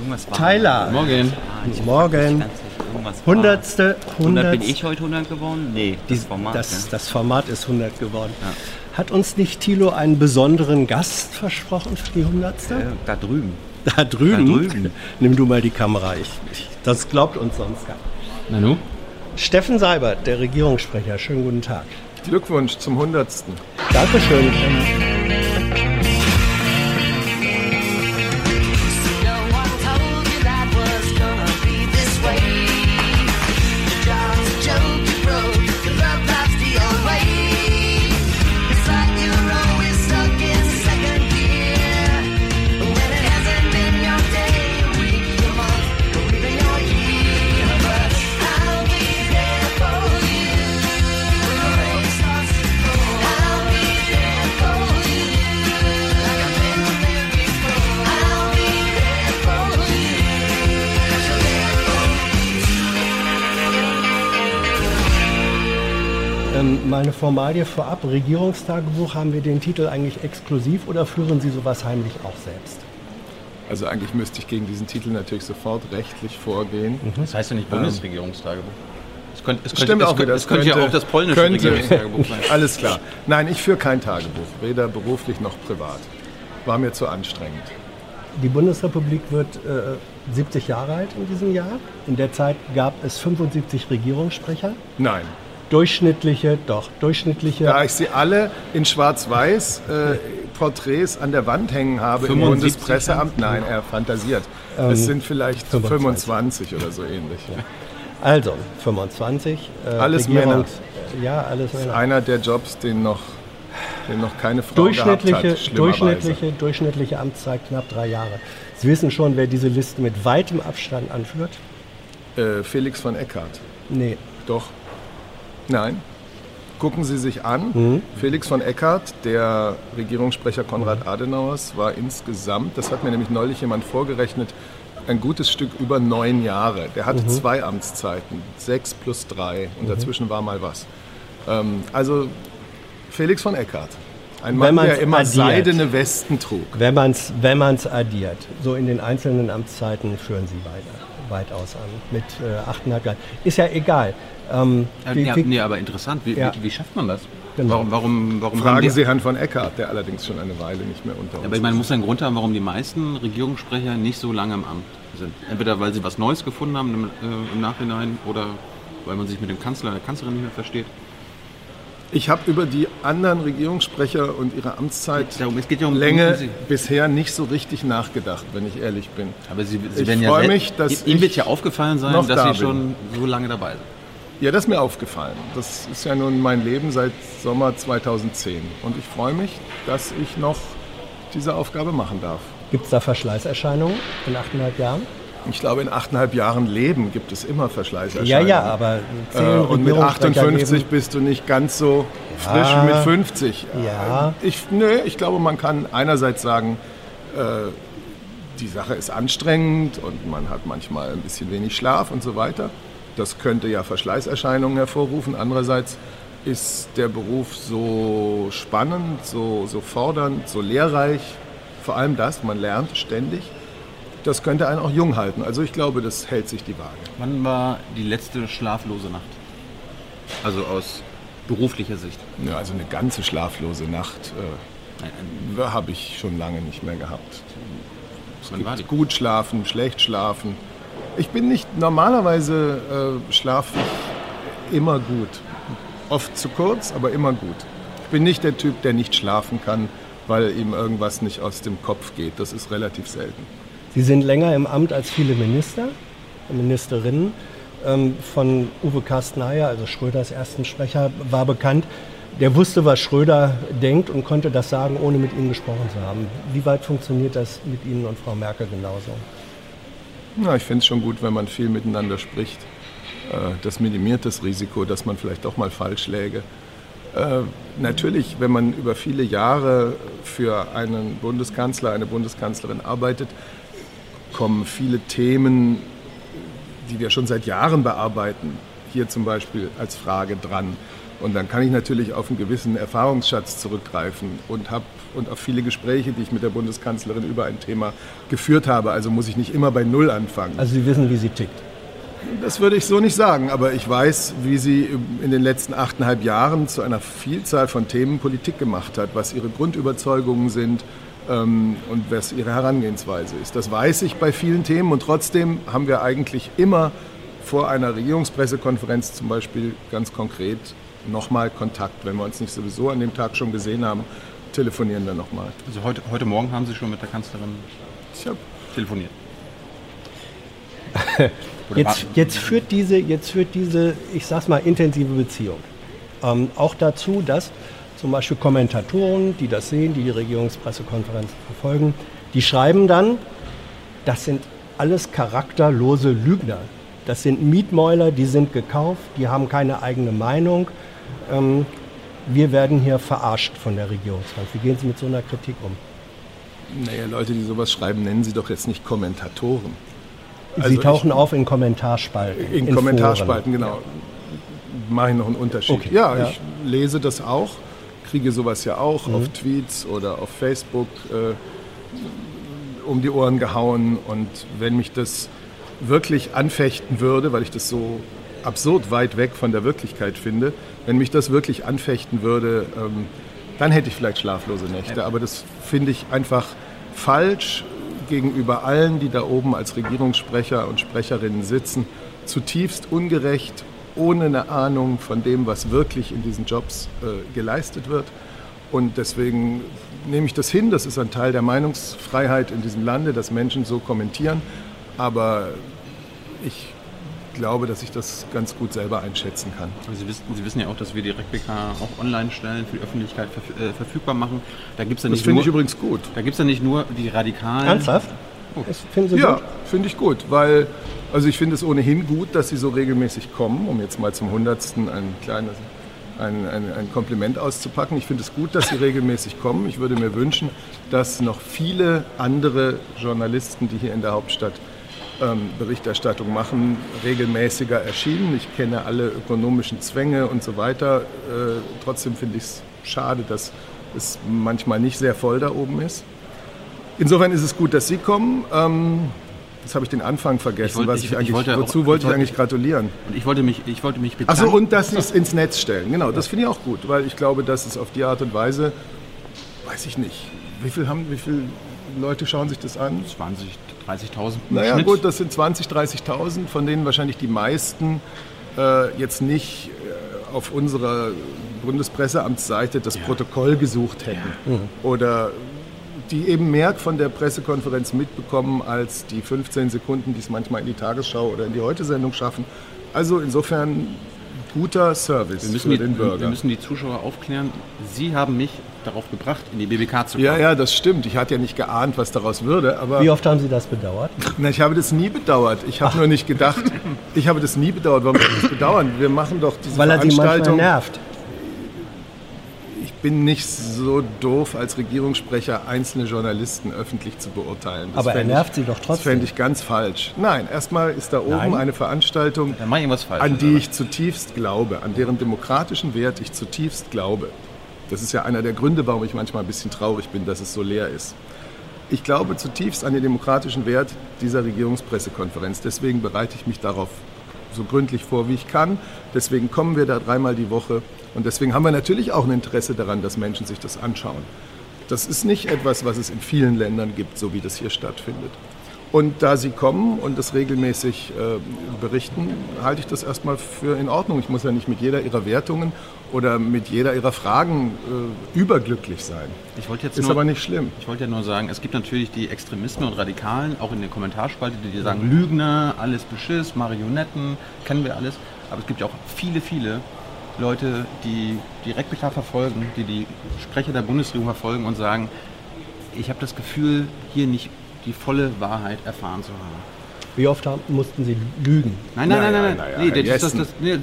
Irgendwas war. Tyler. Morgen. Ah, Morgen. nicht. Hundertste, 100 bin hundert, ich heute 100 geworden? Nee, das die- Format. das, ne? das Format ist 100 geworden. Hat uns nicht Thilo einen besonderen Gast versprochen für die hundertste? Äh, da drüben. Da drüben. Da drüben. Nimm du mal die Kamera. Ich, ich, das glaubt uns sonst keiner. Nanu? Steffen Seibert, der Regierungssprecher. Schönen guten Tag. Glückwunsch zum 100. Dankeschön. Mal eine Formalie vorab. Regierungstagebuch, haben wir den Titel eigentlich exklusiv oder führen Sie sowas heimlich auch selbst? Also eigentlich müsste ich gegen diesen Titel natürlich sofort rechtlich vorgehen. Das heißt ja nicht Bundesregierungstagebuch. Es könnte, es könnte, Stimmt es auch könnte, wieder. es könnte ja auch das polnische könnte, Regierungstagebuch sein. Alles klar. Nein, ich führe kein Tagebuch, weder beruflich noch privat. War mir zu anstrengend. Die Bundesrepublik wird äh, 70 Jahre alt in diesem Jahr. In der Zeit gab es 75 Regierungssprecher. Nein. Durchschnittliche, doch, durchschnittliche. Da ich sie alle in Schwarz-Weiß äh, Porträts an der Wand hängen habe im 75 Bundespresseamt, nein, er fantasiert. es sind vielleicht 25. 25 oder so ähnlich. Also, 25. Äh, Alles Regierungs- Ja, alles Männer. Einer der Jobs, den noch, den noch keine Frau Durchschnittliche, gehabt hat, durchschnittliche, durchschnittliche Amtszeit knapp drei Jahre. Sie wissen schon, wer diese Liste mit weitem Abstand anführt? Äh, Felix von Eckhardt. Nee. Doch. Nein. Gucken Sie sich an. Mhm. Felix von Eckhardt, der Regierungssprecher Konrad Adenauers, war insgesamt, das hat mir nämlich neulich jemand vorgerechnet, ein gutes Stück über neun Jahre. Der Mhm. hatte zwei Amtszeiten, sechs plus drei und dazwischen war mal was. Ähm, also Felix von Eckhardt, ein Mann, der immer addiert. seidene Westen trug. Wenn man es wenn man's addiert, so in den einzelnen Amtszeiten führen Sie weiter, weitaus an. Mit äh, 8,5 Jahren. Ist ja egal. Ähm, Ja, wie- ja, wie- nee, aber interessant. Wie, Ja. wie, wie schafft man das? Genau. Warum, warum, warum Fragen die, Sie Herrn von Eckhardt, der allerdings schon eine Weile nicht mehr unter uns Aber ich meine, muss einen Grund haben, warum die meisten Regierungssprecher nicht so lange im Amt sind. Entweder weil sie was Neues gefunden haben im, äh, im Nachhinein oder weil man sich mit dem Kanzler, der Kanzlerin nicht mehr versteht. Ich habe über die anderen Regierungssprecher und ihre Amtszeit Darum, es geht ja um Länge sie. bisher nicht so richtig nachgedacht, wenn ich ehrlich bin. Aber sie, sie Ich werden ja mich, dass ihm wird ja aufgefallen sein, dass da sie bin. schon so lange dabei sind. Ja, das ist mir aufgefallen. Das ist ja nun mein Leben seit Sommer 2010. Und ich freue mich, dass ich noch diese Aufgabe machen darf. Gibt es da Verschleißerscheinungen in 8,5 Jahren? Ich glaube, in achteinhalb Jahren Leben gibt es immer Ja, Verschleißerscheinungen. ja, aber Äh, und mit Regierungssprecher 58 neben- bist du nicht ganz so frisch Ja. wie mit 50. Ja. Äh, Ich, nö, ich glaube, man kann einerseits sagen, äh, die Sache ist anstrengend und man hat manchmal ein bisschen wenig Schlaf und so weiter. Das könnte ja Verschleißerscheinungen hervorrufen. Andererseits ist der Beruf so spannend, so, so fordernd, so lehrreich. Vor allem das, man lernt ständig. Das könnte einen auch jung halten. Also ich glaube, das hält sich die Waage. Wann war die letzte schlaflose Nacht? Also aus beruflicher Sicht. Ja, also eine ganze schlaflose Nacht äh, habe ich schon lange nicht mehr gehabt. wann war die? Gut schlafen, schlecht schlafen. Ich bin nicht, normalerweise äh, schlafe ich immer gut. Oft zu kurz, aber immer gut. Ich bin nicht der Typ, der nicht schlafen kann, weil ihm irgendwas nicht aus dem Kopf geht. Das ist relativ selten. Sie sind länger im Amt als viele Minister, Ministerinnen. Ähm, von Uwe Carstenhayer, also Schröders ersten Sprecher, war bekannt, der wusste, was Schröder denkt und konnte das sagen, ohne mit ihm gesprochen zu haben. Wie weit funktioniert das mit Ihnen und Frau Merkel genauso? Ja, ich finde es schon gut, wenn man viel miteinander spricht. Äh, Das minimiert das Risiko, dass man vielleicht doch mal falsch läge. Äh, Natürlich, wenn man über viele Jahre für einen Bundeskanzler, eine Bundeskanzlerin arbeitet, kommen viele Themen, die wir schon seit Jahren bearbeiten, hier zum Beispiel als Frage dran. Und dann kann ich natürlich auf einen gewissen Erfahrungsschatz zurückgreifen und habe und auf viele Gespräche, die ich mit der Bundeskanzlerin über ein Thema geführt habe. Also muss ich nicht immer bei Null anfangen. Also Sie wissen, wie sie tickt. Das würde ich so nicht sagen, aber ich weiß, wie sie in den letzten achteinhalb Jahren zu einer Vielzahl von Themen Politik gemacht hat, was ihre Grundüberzeugungen sind ähm, und was ihre Herangehensweise ist. Das weiß ich bei vielen Themen und trotzdem haben wir eigentlich immer vor einer Regierungspressekonferenz zum Beispiel ganz konkret nochmal Kontakt. Wenn wir uns nicht sowieso an dem Tag schon gesehen haben, telefonieren wir nochmal. Also heute, heute Morgen haben Sie schon mit der Kanzlerin Tja, telefoniert. Jetzt, jetzt, führt diese, jetzt führt diese, ich sag's mal, intensive Beziehung ähm, auch dazu, dass zum Beispiel Kommentatoren, die das sehen, die die Regierungspressekonferenzen verfolgen, die schreiben dann, das sind alles charakterlose Lügner. Das sind Mietmäuler, die sind gekauft, die haben keine eigene Meinung. Ähm, wir werden hier verarscht von der Regierungsbank. Wie gehen Sie mit so einer Kritik um? naja, Leute, die sowas schreiben, nennen sie doch jetzt nicht Kommentatoren. Sie Also tauchen ich- auf in Kommentarspalten. In, Foren. Kommentarspalten, genau. Mache ich noch einen Unterschied. Okay, Ja, ja. ich lese das auch, kriege sowas ja auch Mhm. auf Tweets oder auf Facebook äh, um die Ohren gehauen. Und wenn mich das wirklich anfechten würde, weil ich das so absurd weit weg von der Wirklichkeit finde, wenn mich das wirklich anfechten würde, ähm, dann hätte ich vielleicht schlaflose Nächte. Aber das finde ich einfach falsch gegenüber allen, die da oben als Regierungssprecher und Sprecherinnen sitzen, zutiefst ungerecht, ohne eine Ahnung von dem, was wirklich in diesen Jobs äh, geleistet wird. Und deswegen nehme ich das hin, das ist ein Teil der Meinungsfreiheit in diesem Lande, dass Menschen so kommentieren. Aber ich glaube, dass ich das ganz gut selber einschätzen kann. Sie wissen, Sie wissen ja auch, dass wir die RecPK auch online stellen, für die Öffentlichkeit verf äh, verfügbar machen. Da gibt es ja Das nicht finde nur, ich übrigens gut. da gibt's ja nicht nur die Radikalen. Ernsthaft? Das finden Sie Ja, finde ich gut, weil also ich finde es ohnehin gut, dass sie so regelmäßig kommen, um jetzt mal zum Hundertsten ein kleines ein, ein, ein Kompliment auszupacken. Ich finde es gut, dass sie regelmäßig kommen. Ich würde mir wünschen, dass noch viele andere Journalisten, die hier in der Hauptstadt ähm, Berichterstattung machen, regelmäßiger erschienen. Ich kenne alle ökonomischen Zwänge und so weiter. Äh, trotzdem finde ich es schade, dass es manchmal nicht sehr voll da oben ist. Insofern ist es gut, dass Sie kommen. Ähm, jetzt habe ich den Anfang vergessen. Ich wollte- ich- ich wollte auch- wozu wollte ich ich eigentlich gratulieren? Und ich wollte mich, ich wollte mich bedanken. Achso, und dass Sie es ins Netz stellen. Genau, das finde ich auch gut, weil ich glaube, dass es auf die Art und Weise, weiß ich nicht, wie viel, haben, wie viele Leute schauen sich das an? 20, 30.000 im Naja Schnitt. gut, das sind 20.000, 30.000, von denen wahrscheinlich die meisten äh, jetzt nicht äh, auf unserer Bundespresseamtsseite das Protokoll gesucht hätten. Oder die eben mehr von der Pressekonferenz mitbekommen als die 15 Sekunden, die es manchmal in die Tagesschau oder in die Heute-Sendung schaffen. Also insofern guter Service wir müssen, für die, den wir Bürger. müssen die Zuschauer aufklären. Sie haben mich darauf gebracht, in die BBK zu kommen. Ja, ja, das stimmt. Ich hatte ja nicht geahnt, was daraus würde, aber Wie oft haben Sie das bedauert? Na, ich habe das nie bedauert. Ich habe nur nicht gedacht, ich habe das nie bedauert. Warum soll ich das bedauern? Wir machen doch diese Weil er Sie manchmal Veranstaltung. nervt. Ich bin nicht so doof, als Regierungssprecher einzelne Journalisten öffentlich zu beurteilen. Das Aber er nervt ich, Sie doch Das trotzdem. fände ich ganz falsch. Nein, erstmal ist da oben Nein? eine Veranstaltung, an die ich zutiefst glaube, an deren demokratischen Wert ich zutiefst glaube. Das ist ja einer der Gründe, warum ich manchmal ein bisschen traurig bin, dass es so leer ist. Ich glaube zutiefst an den demokratischen Wert dieser Regierungspressekonferenz. Deswegen bereite ich mich darauf so gründlich vor, wie ich kann. Deswegen kommen wir da dreimal die Woche. Und deswegen haben wir natürlich auch ein Interesse daran, dass Menschen sich das anschauen. Das ist nicht etwas, was es in vielen Ländern gibt, so wie das hier stattfindet. Und da Sie kommen und das regelmäßig äh, berichten, halte ich das erstmal für in Ordnung. Ich muss ja nicht mit jeder Ihrer Wertungen oder mit jeder Ihrer Fragen äh, überglücklich sein. Ich wollte jetzt Ist nur, aber nicht schlimm. Ich wollte ja nur sagen, es gibt natürlich die Extremisten und Radikalen, auch in der Kommentarspalte, die dir sagen, Lügner, alles Beschiss, Marionetten, kennen wir alles. Aber es gibt ja auch viele, viele Leute, die die RecPK verfolgen, die die Sprecher der Bundesregierung verfolgen und sagen, ich habe das Gefühl, hier nicht die volle Wahrheit erfahren zu haben. Wie oft haben, mussten Sie lügen? Nein, nein, nein, nein. Nee, das, das, das, nee,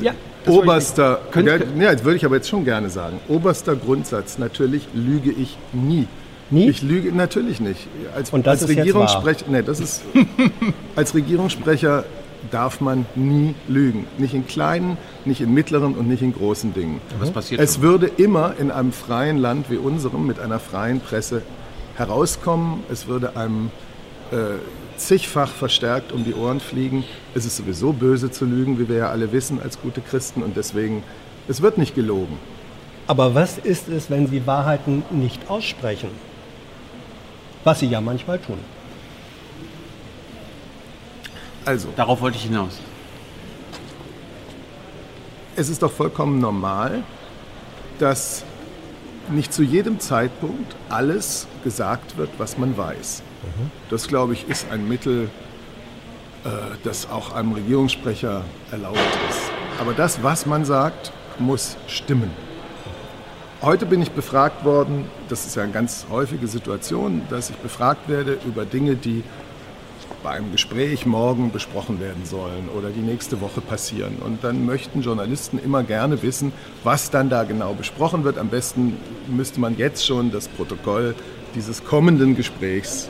Oberster, ja, das würde ich aber jetzt schon gerne sagen. Oberster Grundsatz, natürlich lüge ich nie. Nie? Ich lüge natürlich nicht. Als, Und das als ist jetzt Regierungssprecher, nee, das ist als Regierungssprecher darf man nie lügen. Nicht in kleinen, nicht in mittleren und nicht in großen Dingen. Was passiert? Es schon? würde immer in einem freien Land wie unserem mit einer freien Presse herauskommen. Es würde einem äh, zigfach verstärkt um die Ohren fliegen. Es ist sowieso böse zu lügen, wie wir ja alle wissen als gute Christen. Und deswegen, es wird nicht gelogen. Aber was ist es, wenn Sie Wahrheiten nicht aussprechen? Was Sie ja manchmal tun. Also, Darauf wollte ich hinaus. es ist doch vollkommen normal, dass nicht zu jedem Zeitpunkt alles gesagt wird, was man weiß. Das, glaube ich, ist ein Mittel, äh, das auch einem Regierungssprecher erlaubt ist. Aber das, was man sagt, muss stimmen. Heute bin ich befragt worden, das ist ja eine ganz häufige Situation, dass ich befragt werde über Dinge, die bei einem Gespräch morgen besprochen werden sollen oder die nächste Woche passieren. Und dann möchten Journalisten immer gerne wissen, was dann da genau besprochen wird. Am besten müsste man jetzt schon das Protokoll dieses kommenden Gesprächs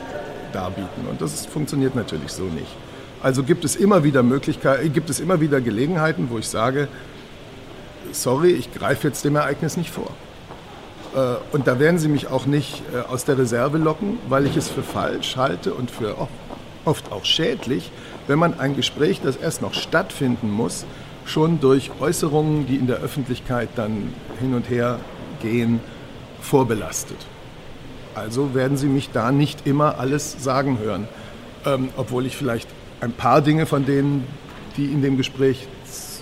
darbieten. Und das funktioniert natürlich so nicht. Also gibt es immer wieder Möglichkeiten, gibt es immer wieder Gelegenheiten, wo ich sage, sorry, ich greife jetzt dem Ereignis nicht vor. Äh, Und da werden Sie mich auch nicht äh, aus der Reserve locken, weil ich es für falsch halte und für oft auch schädlich, wenn man ein Gespräch, das erst noch stattfinden muss, schon durch Äußerungen, die in der Öffentlichkeit dann hin und her gehen, vorbelastet. Also werden Sie mich da nicht immer alles sagen hören, ähm, obwohl ich vielleicht ein paar Dinge von denen, die in dem Gespräch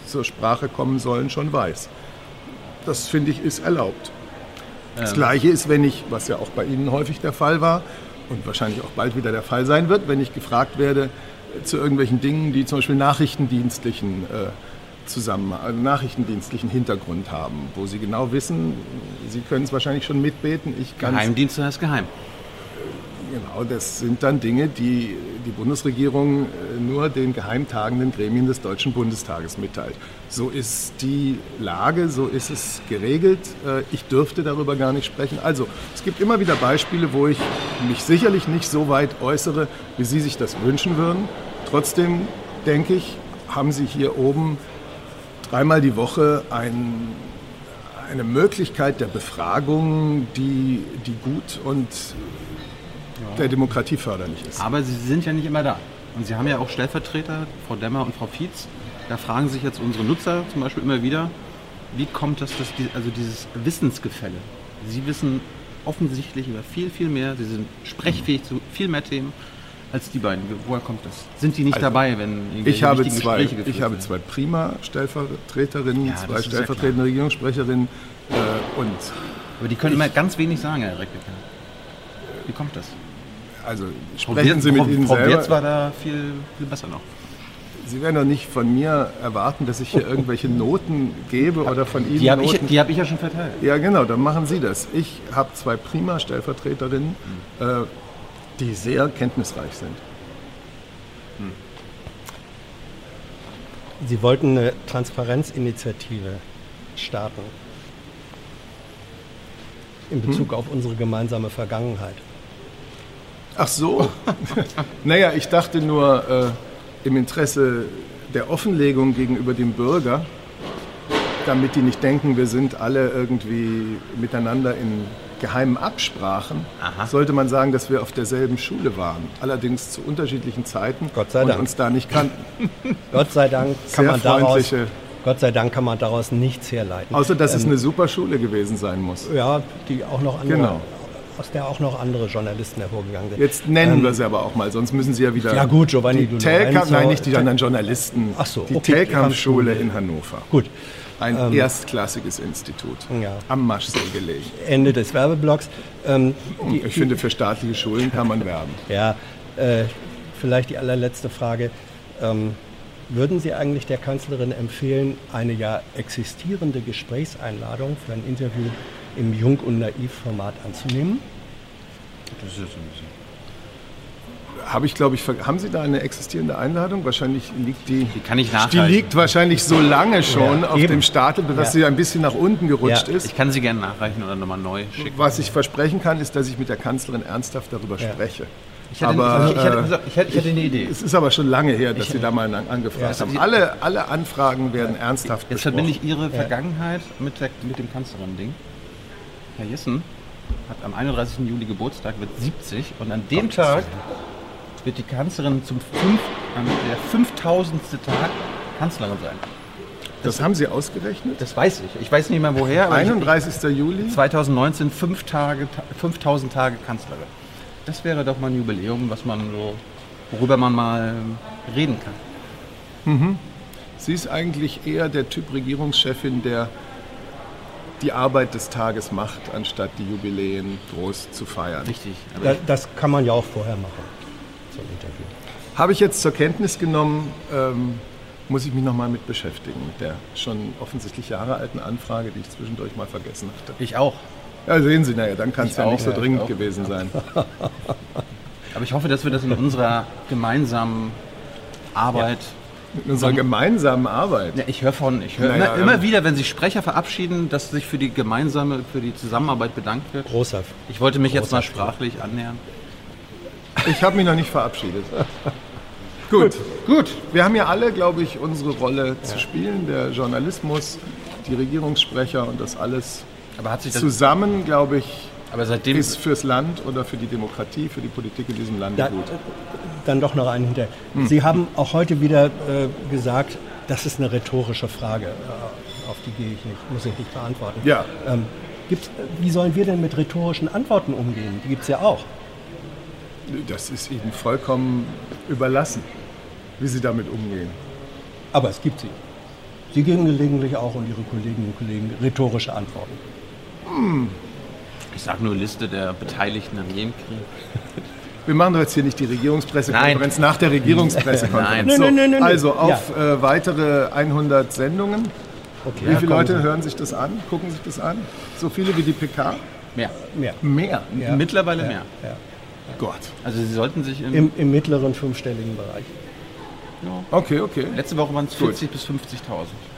zur Sprache kommen sollen, schon weiß. Das finde ich ist erlaubt. Das Gleiche ist, wenn ich, was ja auch bei Ihnen häufig der Fall war und wahrscheinlich auch bald wieder der Fall sein wird, wenn ich gefragt werde zu irgendwelchen Dingen, die zum Beispiel nachrichtendienstlichen äh, zusammen, also nachrichtendienstlichen Hintergrund haben, wo Sie genau wissen, Sie können es wahrscheinlich schon mitbeten, ich kann Geheimdienste heißt geheim. Genau, das sind dann Dinge, die die Bundesregierung äh, nur den geheimtagenden Gremien des Deutschen Bundestages mitteilt. So ist die Lage, so ist es geregelt. Äh, Ich dürfte darüber gar nicht sprechen. Also, es gibt immer wieder Beispiele, wo ich mich sicherlich nicht so weit äußere, wie Sie sich das wünschen würden. Trotzdem denke ich, haben Sie hier oben dreimal die Woche ein, eine Möglichkeit der Befragung, die, die gut und der Demokratie förderlich ist. Aber sie sind ja nicht immer da. Und sie haben ja auch Stellvertreter, Frau Demmer und Frau Fietz. Da fragen sich jetzt unsere Nutzer zum Beispiel immer wieder, wie kommt das, dass die, also dieses Wissensgefälle? Sie wissen offensichtlich über viel, viel mehr. Sie sind sprechfähig zu viel mehr Themen als die beiden. Woher kommt das? Sind die nicht Also, dabei, wenn Ich habe, zwei, ich habe zwei prima Stellvertreterinnen, Ja, zwei ja stellvertretende Regierungssprecherinnen äh, und Aber die können immer ganz wenig sagen, Herr Reckecker. Wie kommt das? also sprechen Sie mit Frau, Ihnen Frau selber. Wirtz war da viel, viel besser noch. Sie werden doch nicht von mir erwarten, dass ich hier irgendwelche Noten gebe oder von Ihnen Die habe ich, die hab ich ja schon verteilt. Ja, genau, dann machen Sie das. Ich habe zwei prima Stellvertreterinnen, äh, die sehr kenntnisreich sind. Sie wollten eine Transparenzinitiative starten in Bezug auf unsere gemeinsame Vergangenheit. Ach so. naja, ich dachte nur äh, im Interesse der Offenlegung gegenüber dem Bürger, damit die nicht denken, wir sind alle irgendwie miteinander in geheimen Absprachen, Aha. sollte man sagen, dass wir auf derselben Schule waren. Allerdings zu unterschiedlichen Zeiten Gott sei und Dank. uns da nicht kannten. Gott sei Dank kann man daraus, Gott sei Dank kann man daraus nichts herleiten. Außer, dass es Ähm, eine super Schule gewesen sein muss. ja, die auch noch andere, Genau. aus der auch noch andere Journalisten hervorgegangen sind. Jetzt nennen wir sie aber auch mal, sonst müssen sie ja wieder... Ähm, Ja gut, Giovanni die Di Telkamp, Nein, nicht die anderen Journalisten. Ach so, die okay, Telkamp-Schule Telkamp-Schule. in Hannover. Gut, Ein erstklassiges Institut. Ja. Am Maschsee gelegen. Ende des Werbeblocks. Ähm, die, Ich finde, für staatliche Schulen kann man werben. Ja, äh, vielleicht die allerletzte Frage. Ähm, würden Sie eigentlich der Kanzlerin empfehlen, eine ja existierende Gesprächseinladung für ein Interview im Jung- und Naiv-Format anzunehmen? Das ist ein bisschen. Habe ich, glaube ich, haben Sie da eine existierende Einladung? Wahrscheinlich liegt die. Die kann ich Die nachreichen. liegt wahrscheinlich so lange schon Ja, auf eben. dem Stapel, dass Ja. sie ein bisschen nach unten gerutscht Ja. ist. Ich kann sie gerne nachreichen oder nochmal neu schicken. Was ich versprechen kann, ist, dass ich mit der Kanzlerin ernsthaft darüber spreche. Ich hätte, Aber, ich, ich, äh, pass auf, ich, hätte, ich hätte eine Idee. Es ist aber schon lange her, dass Sie da mal an- angefragt Ja, haben. Alle, alle Anfragen werden ernsthaft Jetzt verbinde besprochen. ich Ihre Vergangenheit mit, der, mit dem Kanzlerin-Ding. Herr Jessen hat am 31. Juli Geburtstag, wird 70 und an dem Tag wird die Kanzlerin zum fünf, der 5000. Tag Kanzlerin sein. Das haben Sie ausgerechnet? Das weiß ich. Ich weiß nicht mehr woher, aber ich, 31. Juli? 2019 fünf Tage, 5000 Tage Kanzlerin. Das wäre doch mal ein Jubiläum, was man so, worüber man mal reden kann. Sie ist eigentlich eher der Typ Regierungschefin, der die Arbeit des Tages macht, anstatt die Jubiläen groß zu feiern. Richtig. Aber Da, das kann man ja auch vorher machen, so ein Interview. Habe ich jetzt zur Kenntnis genommen, ähm, muss ich mich nochmal mit beschäftigen, mit der schon offensichtlich Jahre alten Anfrage, die ich zwischendurch mal vergessen hatte. ich auch. Ja, sehen Sie, naja, dann kann es ja auch, nicht so ja, dringend gewesen sein. Aber ich hoffe, dass wir das in unserer gemeinsamen Arbeit. Mit unserer gemeinsamen Arbeit. Ja, ich höre von, ich höre Naja, immer, immer ähm, wieder, wenn sich Sprecher verabschieden, dass sich für die gemeinsame, für die Zusammenarbeit bedankt wird. Großer. Ich wollte mich jetzt Großer mal sprachlich annähern. Ich habe mich noch nicht verabschiedet. Gut, gut. Wir haben ja alle, glaube ich, unsere Rolle zu spielen. Der Journalismus, die Regierungssprecher und das alles Aber hat sich das, zusammen, glaube ich, aber seitdem ist fürs Land oder für die Demokratie, für die Politik in diesem Lande Da, gut. dann doch noch einen hinterher. Hm. Sie haben auch heute wieder äh, gesagt, das ist eine rhetorische Frage. Äh, auf die gehe ich nicht, muss ich nicht beantworten. Ja. Ähm, wie sollen wir denn mit rhetorischen Antworten umgehen? Die gibt es ja auch. Das ist Ihnen vollkommen überlassen, wie Sie damit umgehen. Aber es gibt sie. Sie geben gelegentlich auch und Ihre Kolleginnen und Kollegen rhetorische Antworten. ich sage nur Liste der Beteiligten an jedem Krieg. Wir machen doch jetzt hier nicht die Regierungspressekonferenz nach der Regierungspressekonferenz. Nein. So, Nein, nein. Also auf äh, weitere 100 Sendungen. Okay. Wie viele kommen Leute Sie. hören sich das an, gucken sich das an? So viele wie die PK? Mehr. Mehr. Mehr. Ja. Mittlerweile mehr. Ja. Gott. Also Sie sollten sich im, Im, Im mittleren fünfstelligen Bereich. Okay, okay. letzte Woche waren es Gut. 40 bis 50.000.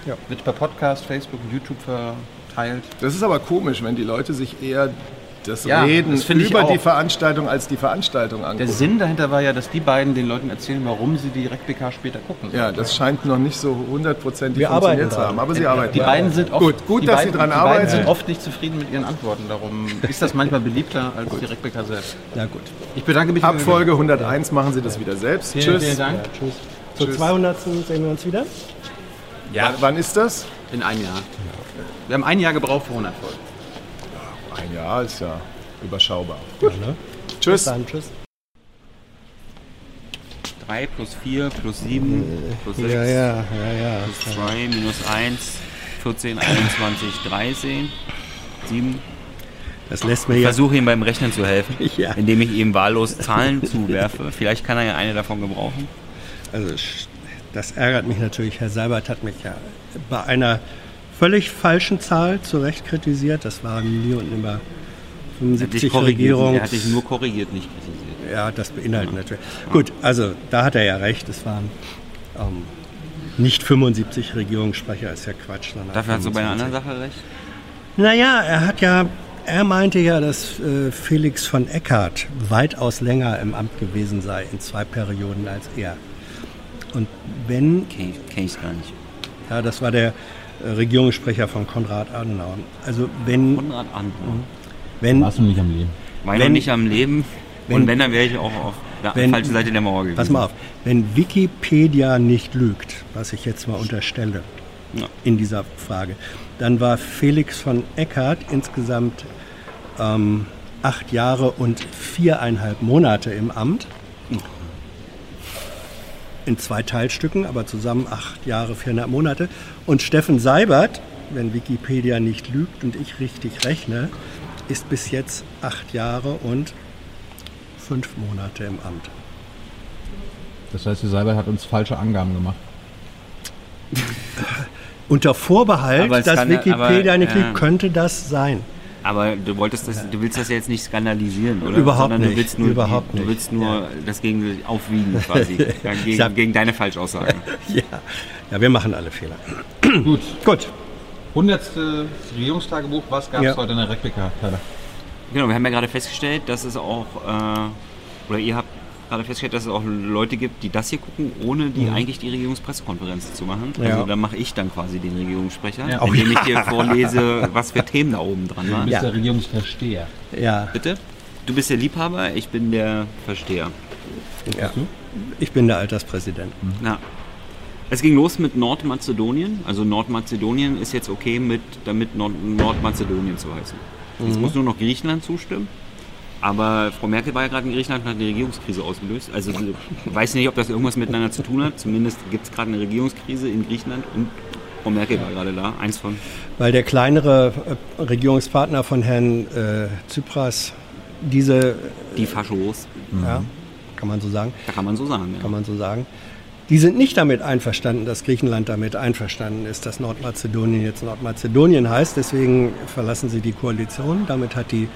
Ja. Wird per Podcast, Facebook und YouTube verteilt. Das ist aber komisch, wenn die Leute sich eher das Ja, Reden das über die. Veranstaltung als die Veranstaltung Der angucken. Sinn dahinter war ja, dass die beiden den Leuten erzählen, warum sie die RecPK später gucken. Ja, das scheint noch nicht so hundertprozentig Wir funktioniert arbeiten zu dran. haben, aber sie arbeiten. Die beiden sind oft, Gut, gut, die dass beiden, sie dran die arbeiten. beiden sind oft nicht zufrieden mit ihren Antworten. Darum ist das manchmal beliebter als die RecPK selbst. Na gut. Ich bedanke mich. Ab Folge 101 machen sie das wieder selbst. Vielen, Tschüss. vielen Dank. Tschüss. Zur Tschüss. 200. sehen wir uns wieder. Ja, Wann ist das? in einem Jahr. Wir haben ein Jahr gebraucht für 100 Folgen. Ein Jahr ist ja überschaubar. Ja, ne? Bis Tschüss. dann. Tschüss. 3 plus 4 plus 7 plus 6 ja, ja, ja. plus 2 minus 1, 14, 21, 13, 7. Das lässt mir Ich jetzt. versuche ihm beim Rechnen zu helfen, Ja. indem ich ihm wahllos Zahlen zuwerfe. Vielleicht kann er ja eine davon gebrauchen. Also, das ärgert mich natürlich. Herr Seibert hat mich ja bei einer völlig falschen Zahl zu Recht kritisiert. Das waren nie und nimmer Er hat dich 75 korrigiert. Regierungs... Er hat dich nur korrigiert, nicht kritisiert. Ja, das beinhaltet natürlich. Gut, also da hat er ja recht. Es waren ähm, nicht 75 Regierungssprecher, ist ja Quatsch. Dafür hast du bei einer 25. anderen Sache recht. Naja, er hat ja, er meinte ja, dass äh, Felix von Eckhardt weitaus länger im Amt gewesen sei, in zwei Perioden als er. Und wenn, Kenn ich, kenn ich gar nicht. ja, das war der Regierungssprecher von Konrad Adenauer. Also wenn, Konrad Adenauer. wenn, Warst du nicht am Leben? War ich noch Wenn- nicht am Leben. wenn- und wenn, dann wäre ich auch auf der wenn- falschen Seite der Mauer gewesen. pass mal auf, wenn Wikipedia nicht lügt, was ich jetzt mal unterstelle, Ja. in dieser Frage. Dann war Felix von Eckhardt insgesamt ähm, acht Jahre und viereinhalb Monate im Amt. In zwei Teilstücken, aber zusammen acht Jahre, viereinhalb Monate. Und Steffen Seibert, wenn Wikipedia nicht lügt und ich richtig rechne, ist bis jetzt acht Jahre und fünf Monate im Amt. Das heißt, die Seibert hat uns falsche Angaben gemacht. Unter Vorbehalt, dass Wikipedia aber, nicht ja. lügt, könnte das sein. Aber du wolltest das, du willst das jetzt nicht skandalisieren, oder? Überhaupt Sondern du nicht, willst nur, überhaupt Du nicht. willst nur das gegen aufwiegen quasi. Ja, gegen, hab- gegen deine Falschaussagen. Ja. ja, wir machen alle Fehler. Gut. Gut. 100. Regierungstagebuch, was gab es Ja. heute in der Replika? Genau, wir haben ja gerade festgestellt, dass es auch äh, oder ihr habt gerade festgestellt, dass es auch Leute gibt, die das hier gucken, ohne die eigentlich die Regierungspressekonferenz zu machen. Mhm. Ja. Also da mache ich dann quasi den Regierungssprecher, Ja. indem ich dir vorlese, was für Themen da oben dran Du waren. bist Ja. der Regierungsversteher. Ja, Bitte? Du bist der Liebhaber, ich bin der Versteher. ja. Ich bin der Alterspräsident. Na, es ging los mit Nordmazedonien. Also Nordmazedonien ist jetzt okay mit, damit Nord Nordmazedonien zu heißen. Jetzt muss nur noch Griechenland zustimmen. Aber Frau Merkel war ja gerade in Griechenland und hat eine Regierungskrise ausgelöst. Also ich weiß nicht, ob das irgendwas miteinander zu tun hat. Zumindest gibt es gerade eine Regierungskrise in Griechenland und Frau Merkel war gerade da. Eins von. Weil der kleinere äh, Regierungspartner von Herrn äh, Tsipras diese, Die Faschos. ja, kann man so sagen, Da kann man so sagen. Ja. kann man so sagen, die sind nicht damit einverstanden, dass Griechenland damit einverstanden ist, dass Nordmazedonien jetzt Nordmazedonien heißt. Deswegen verlassen sie die Koalition. Damit hat die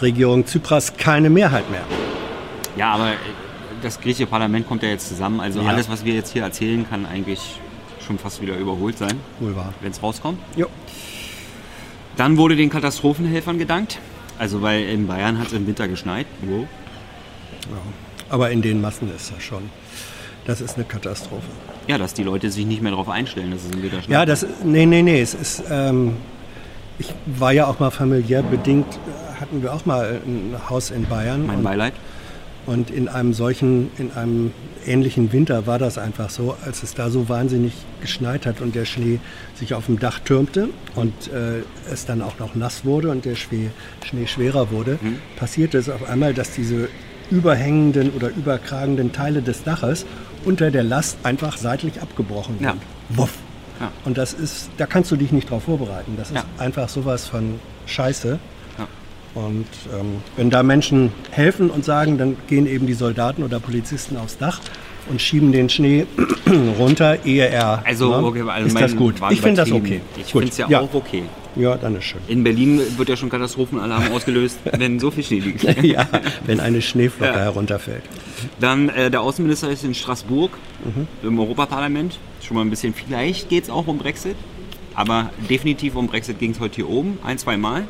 Regierung Tsipras keine Mehrheit mehr. ja, aber äh, das griechische Parlament kommt ja jetzt zusammen. Also Ja. alles, was wir jetzt hier erzählen, kann eigentlich schon fast wieder überholt sein, Wohl wahr. wenn es rauskommt. Jo. Dann wurde den Katastrophenhelfern gedankt. Also weil in Bayern hat es im Winter geschneit. Wow. Aber in den Massen ist das schon. Das ist eine Katastrophe. Ja, dass die Leute sich nicht mehr darauf einstellen, dass es im Winter schneit. Ja, das, nee, nee, nee, es ist, ähm, ich war ja auch mal familiär bedingt, hatten wir auch mal ein Haus in Bayern. mein Beileid. und in einem solchen, in einem ähnlichen Winter war das einfach so, als es da so wahnsinnig geschneit hat und der Schnee sich auf dem Dach türmte und äh, es dann auch noch nass wurde und der Schnee, Schnee schwerer wurde, Mhm. passierte es auf einmal, dass diese überhängenden oder überkragenden Teile des Daches unter der Last einfach seitlich abgebrochen sind. Ja. Wuff. Ja. Und das ist, da kannst du dich nicht drauf vorbereiten. Das ist Ja. einfach sowas von Scheiße. Und ähm, wenn da Menschen helfen und sagen, dann gehen eben die Soldaten oder Polizisten aufs Dach und schieben den Schnee runter, ehe er. Also, ne, okay, also ist das gut. Ich finde das okay. Ich finde es ja, ja auch okay. Ja, dann ist schön. In Berlin wird ja schon Katastrophenalarm ausgelöst, wenn so viel Schnee liegt. ja, wenn eine Schneeflocke Ja. herunterfällt. Dann äh, der Außenminister ist in Straßburg Mhm. im Europaparlament. Schon mal ein bisschen, vielleicht geht es auch um Brexit. Aber definitiv um Brexit ging es heute hier oben, ein, zwei Mal.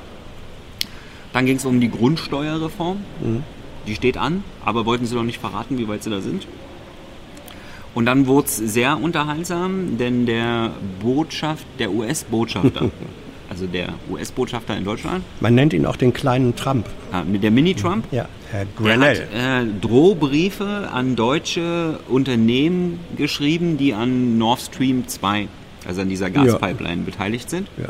Dann ging es um die Grundsteuerreform. Mhm. Die steht an, aber wollten sie noch nicht verraten, wie weit sie da sind. Und dann wurde es sehr unterhaltsam, denn der Botschaft, der US-Botschafter, also der US-Botschafter in Deutschland, Man nennt ihn auch den kleinen Trump. mit der Mini-Trump, Ja, Herr der Grenell. hat äh, Drohbriefe an deutsche Unternehmen geschrieben, die an Nord Stream 2, also an dieser Gaspipeline, beteiligt sind. Ja.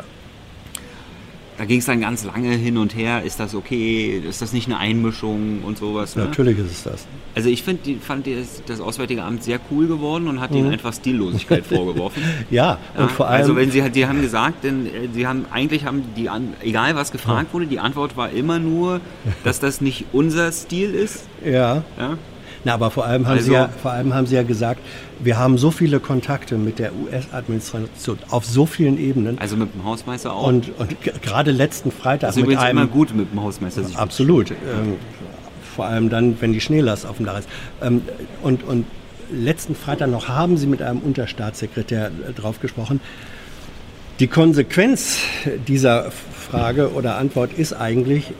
Da ging es dann ganz lange hin und her, ist das okay, ist das nicht eine Einmischung und sowas. Ne? Natürlich ist es das. Also ich find, die, fand das, das Auswärtige Amt sehr cool geworden und hat ihnen einfach Stillosigkeit vorgeworfen. Ja, Mhm. und Ja, vor allem. also wenn sie halt, die haben gesagt, denn äh, sie haben eigentlich haben die an, egal was gefragt wurde, die Antwort war immer nur, dass das nicht unser Stil ist. ja, Ja? Na, aber vor allem, haben Also- Sie ja, vor allem haben Sie ja gesagt, wir haben so viele Kontakte mit der US-Administration auf so vielen Ebenen. Also mit dem Hausmeister auch. Und, und gerade letzten Freitag ist mit einem immer gut mit dem Hausmeister sich Absolut. Ähm, vor allem dann, wenn die Schneelast auf dem Dach ist. Ähm, und, und letzten Freitag noch haben Sie mit einem Unterstaatssekretär äh, drauf gesprochen. Die Konsequenz dieser Frage oder Antwort ist eigentlich,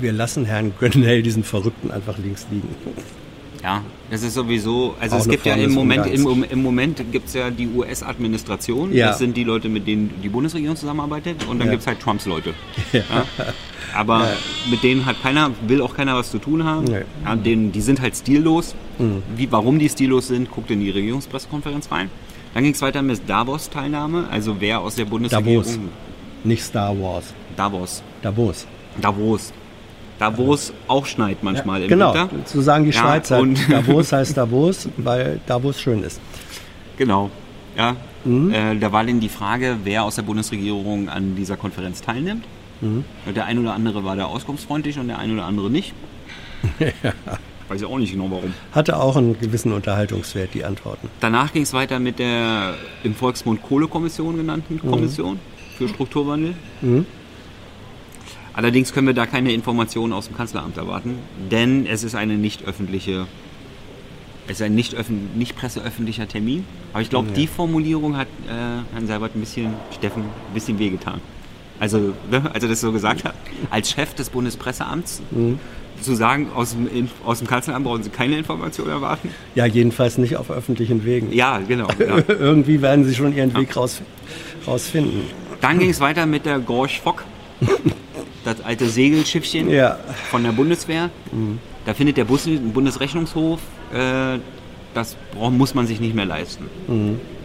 wir lassen Herrn Grenell, diesen Verrückten, einfach links liegen. Ja, das ist sowieso, also Auch es gibt ja im Moment, im, im Moment gibt es ja die US-Administration, Ja. das sind die Leute, mit denen die Bundesregierung zusammenarbeitet und dann Ja. gibt es halt Trumps Leute. Ja. Aber mit denen hat keiner, will auch keiner was zu tun haben. Nee. Mhm. Ja, denen, die sind halt stillos. Wie, warum die stillos sind, guckt in die Regierungspressekonferenz rein. Dann ging es weiter mit Davos-Teilnahme, also wer aus der Bundesregierung... Davos. Nicht Star Wars. Davos. Davos. Davos. Davos auch schneit manchmal im genau, Winter. so sagen die Ja, Schweizer. und- Davos heißt Davos, weil Davos schön ist. Genau. Ja. Mhm. Äh, da war dann die Frage, wer aus der Bundesregierung an dieser Konferenz teilnimmt. Mhm. Der ein oder andere war da auskunftsfreundlich und der ein oder andere nicht. Weiß ich auch nicht genau warum. Hatte auch einen gewissen Unterhaltungswert, die Antworten. Danach ging es weiter mit der im Volksmund Kohlekommission genannten Mhm. Kommission für Strukturwandel. Allerdings können wir da keine Informationen aus dem Kanzleramt erwarten, denn es ist eine nicht öffentliche, es ist ein nicht, öffn, nicht presseöffentlicher Termin. Aber ich glaube, die Formulierung hat äh, Herrn Seibert ein bisschen, Steffen, ein bisschen wehgetan. Also, ne, als er das so gesagt hat, als Chef des Bundespresseamts zu sagen, aus dem, aus dem Kanzleramt brauchen Sie keine Informationen erwarten? Ja, jedenfalls nicht auf öffentlichen Wegen. Ja, genau. Ja. Irgendwie werden sie schon ihren Weg raus, rausfinden. Dann ging es weiter mit der Gorch Fock, das alte Segelschiffchen Ja, von der Bundeswehr. Da findet der Bus Bundesrechnungshof, äh, das brauch, muss man sich nicht mehr leisten.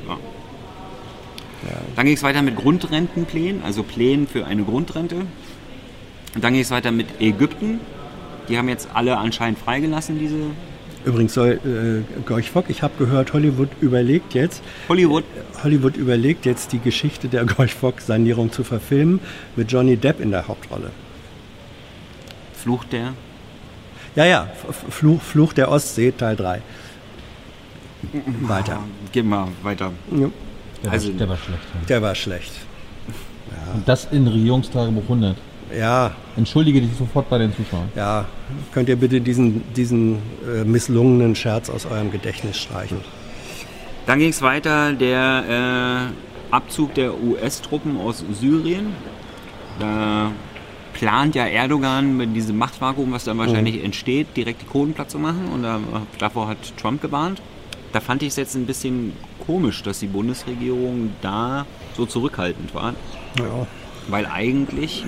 Ja. Dann ging es weiter mit Grundrentenplänen, also Plänen für eine Grundrente. Und dann ging es weiter mit Ägypten. Die haben jetzt alle anscheinend freigelassen, diese übrigens soll äh, Gorch Fock, ich habe gehört, Hollywood überlegt jetzt, Hollywood. Hollywood überlegt jetzt die Geschichte der Gorch Fock Sanierung zu verfilmen mit Johnny Depp in der Hauptrolle. Fluch der. Ja, ja, Fluch, Fluch der Ostsee Teil 3. Weiter. Gehen wir weiter. Ja, Der, Also- war, der war schlecht. Ja. Der war schlecht. Und das in Regierungstagebuch 100. Ja, Entschuldige dich sofort bei den Zuschauern. ja. Könnt ihr bitte diesen, diesen äh, misslungenen Scherz aus eurem Gedächtnis streichen? Dann ging es weiter, der äh, Abzug der US-Truppen aus Syrien. Da plant ja Erdogan mit diesem Machtvakuum, was dann wahrscheinlich entsteht, direkt die Kohlen platt zu machen. Und da, davor hat Trump gewarnt. Da fand ich es jetzt ein bisschen komisch, dass die Bundesregierung da so zurückhaltend war. Ja. Weil eigentlich,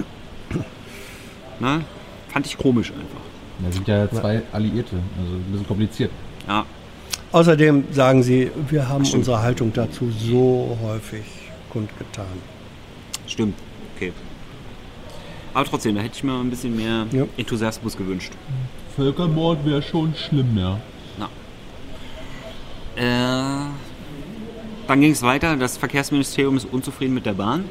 ne, fand ich komisch einfach. Da sind ja zwei Alliierte, also ein bisschen kompliziert. Ja, Außerdem sagen sie, wir haben unsere Haltung dazu so häufig kundgetan. stimmt. Okay. Aber trotzdem, da hätte ich mir ein bisschen mehr Ja. Enthusiasmus gewünscht. Völkermord wäre schon schlimm, ja. Äh, dann ging es weiter. Das Verkehrsministerium ist unzufrieden mit der Bahn.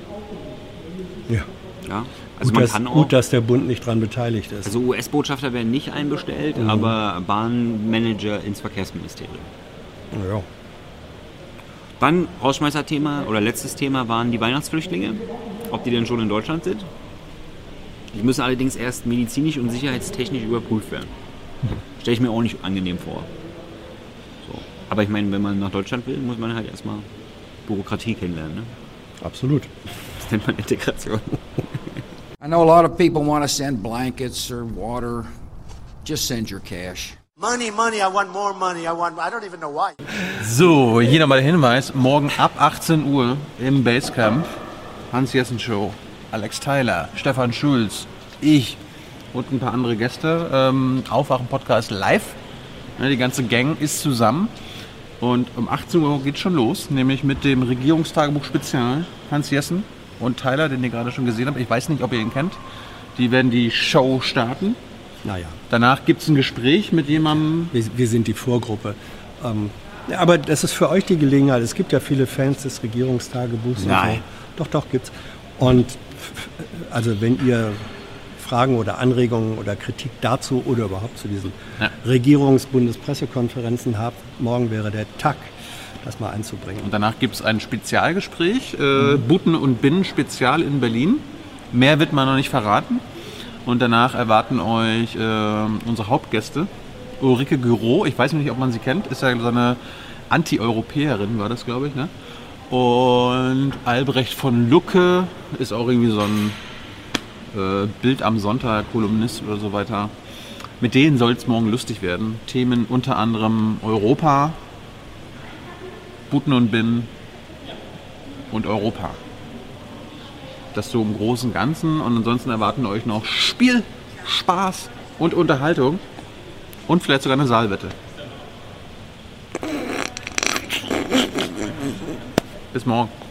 Ja. Ja. Also gut, man dass, kann auch. gut, dass der Bund nicht dran beteiligt ist. Also US-Botschafter werden nicht einbestellt, Mhm. aber Bahnmanager ins Verkehrsministerium. ja. Dann Rausschmeißer-Thema oder letztes Thema waren die Weihnachtsflüchtlinge. Ob die denn schon in Deutschland sind? Die müssen allerdings erst medizinisch und sicherheitstechnisch überprüft werden. Stelle ich mir auch nicht angenehm vor. So. Aber ich meine, wenn man nach Deutschland will, muss man halt erstmal Bürokratie kennenlernen. Ne? Absolut. Das nennt man Integration. I know a lot of people want to send blankets or water. Just send your cash. Money, money, I want more money. I want, I don't even know why. So, hier nochmal der Hinweis. Morgen ab 18 Uhr im Basecamp. Hans-Jessen Show. Alex Tyler, Stefan Schulz, ich und ein paar andere Gäste. Ähm, Aufwachen Podcast live. Ja, die ganze Gang ist zusammen. Und um 18 Uhr geht schon los, nämlich mit dem Regierungstagebuch Spezial. Hans Jessen und Tyler, den ihr gerade schon gesehen habt. Ich weiß nicht, ob ihr ihn kennt. Die werden die Show starten. Naja, Danach gibt es ein Gespräch mit jemandem, wir, wir sind die Vorgruppe. Ähm, aber das ist für euch die Gelegenheit. Es gibt ja viele Fans des Regierungstagebuchs. und Nein. So. Doch, doch, gibt's. Und also wenn ihr Fragen oder Anregungen oder Kritik dazu oder überhaupt zu diesen Ja. Regierungsbundespressekonferenzen habt, morgen wäre der Tag, das mal einzubringen. Und danach gibt es ein Spezialgespräch, äh, Buten und Binnen Spezial in Berlin. Mehr wird man noch nicht verraten. Und danach erwarten euch äh, unsere Hauptgäste. Ulrike Gyro, ich weiß nicht, ob man sie kennt, ist ja so eine Anti-Europäerin, war das, glaube ich. Ne? Und Albrecht von Lucke ist auch irgendwie so ein äh, Bild am Sonntag, Kolumnist oder so weiter. Mit denen soll es morgen lustig werden. Themen unter anderem Europa, Buten und Binnen und Europa. Das so im Großen und Ganzen. Und ansonsten erwarten euch noch Spiel, Spaß und Unterhaltung. Und vielleicht sogar eine Saalwette. Bis morgen.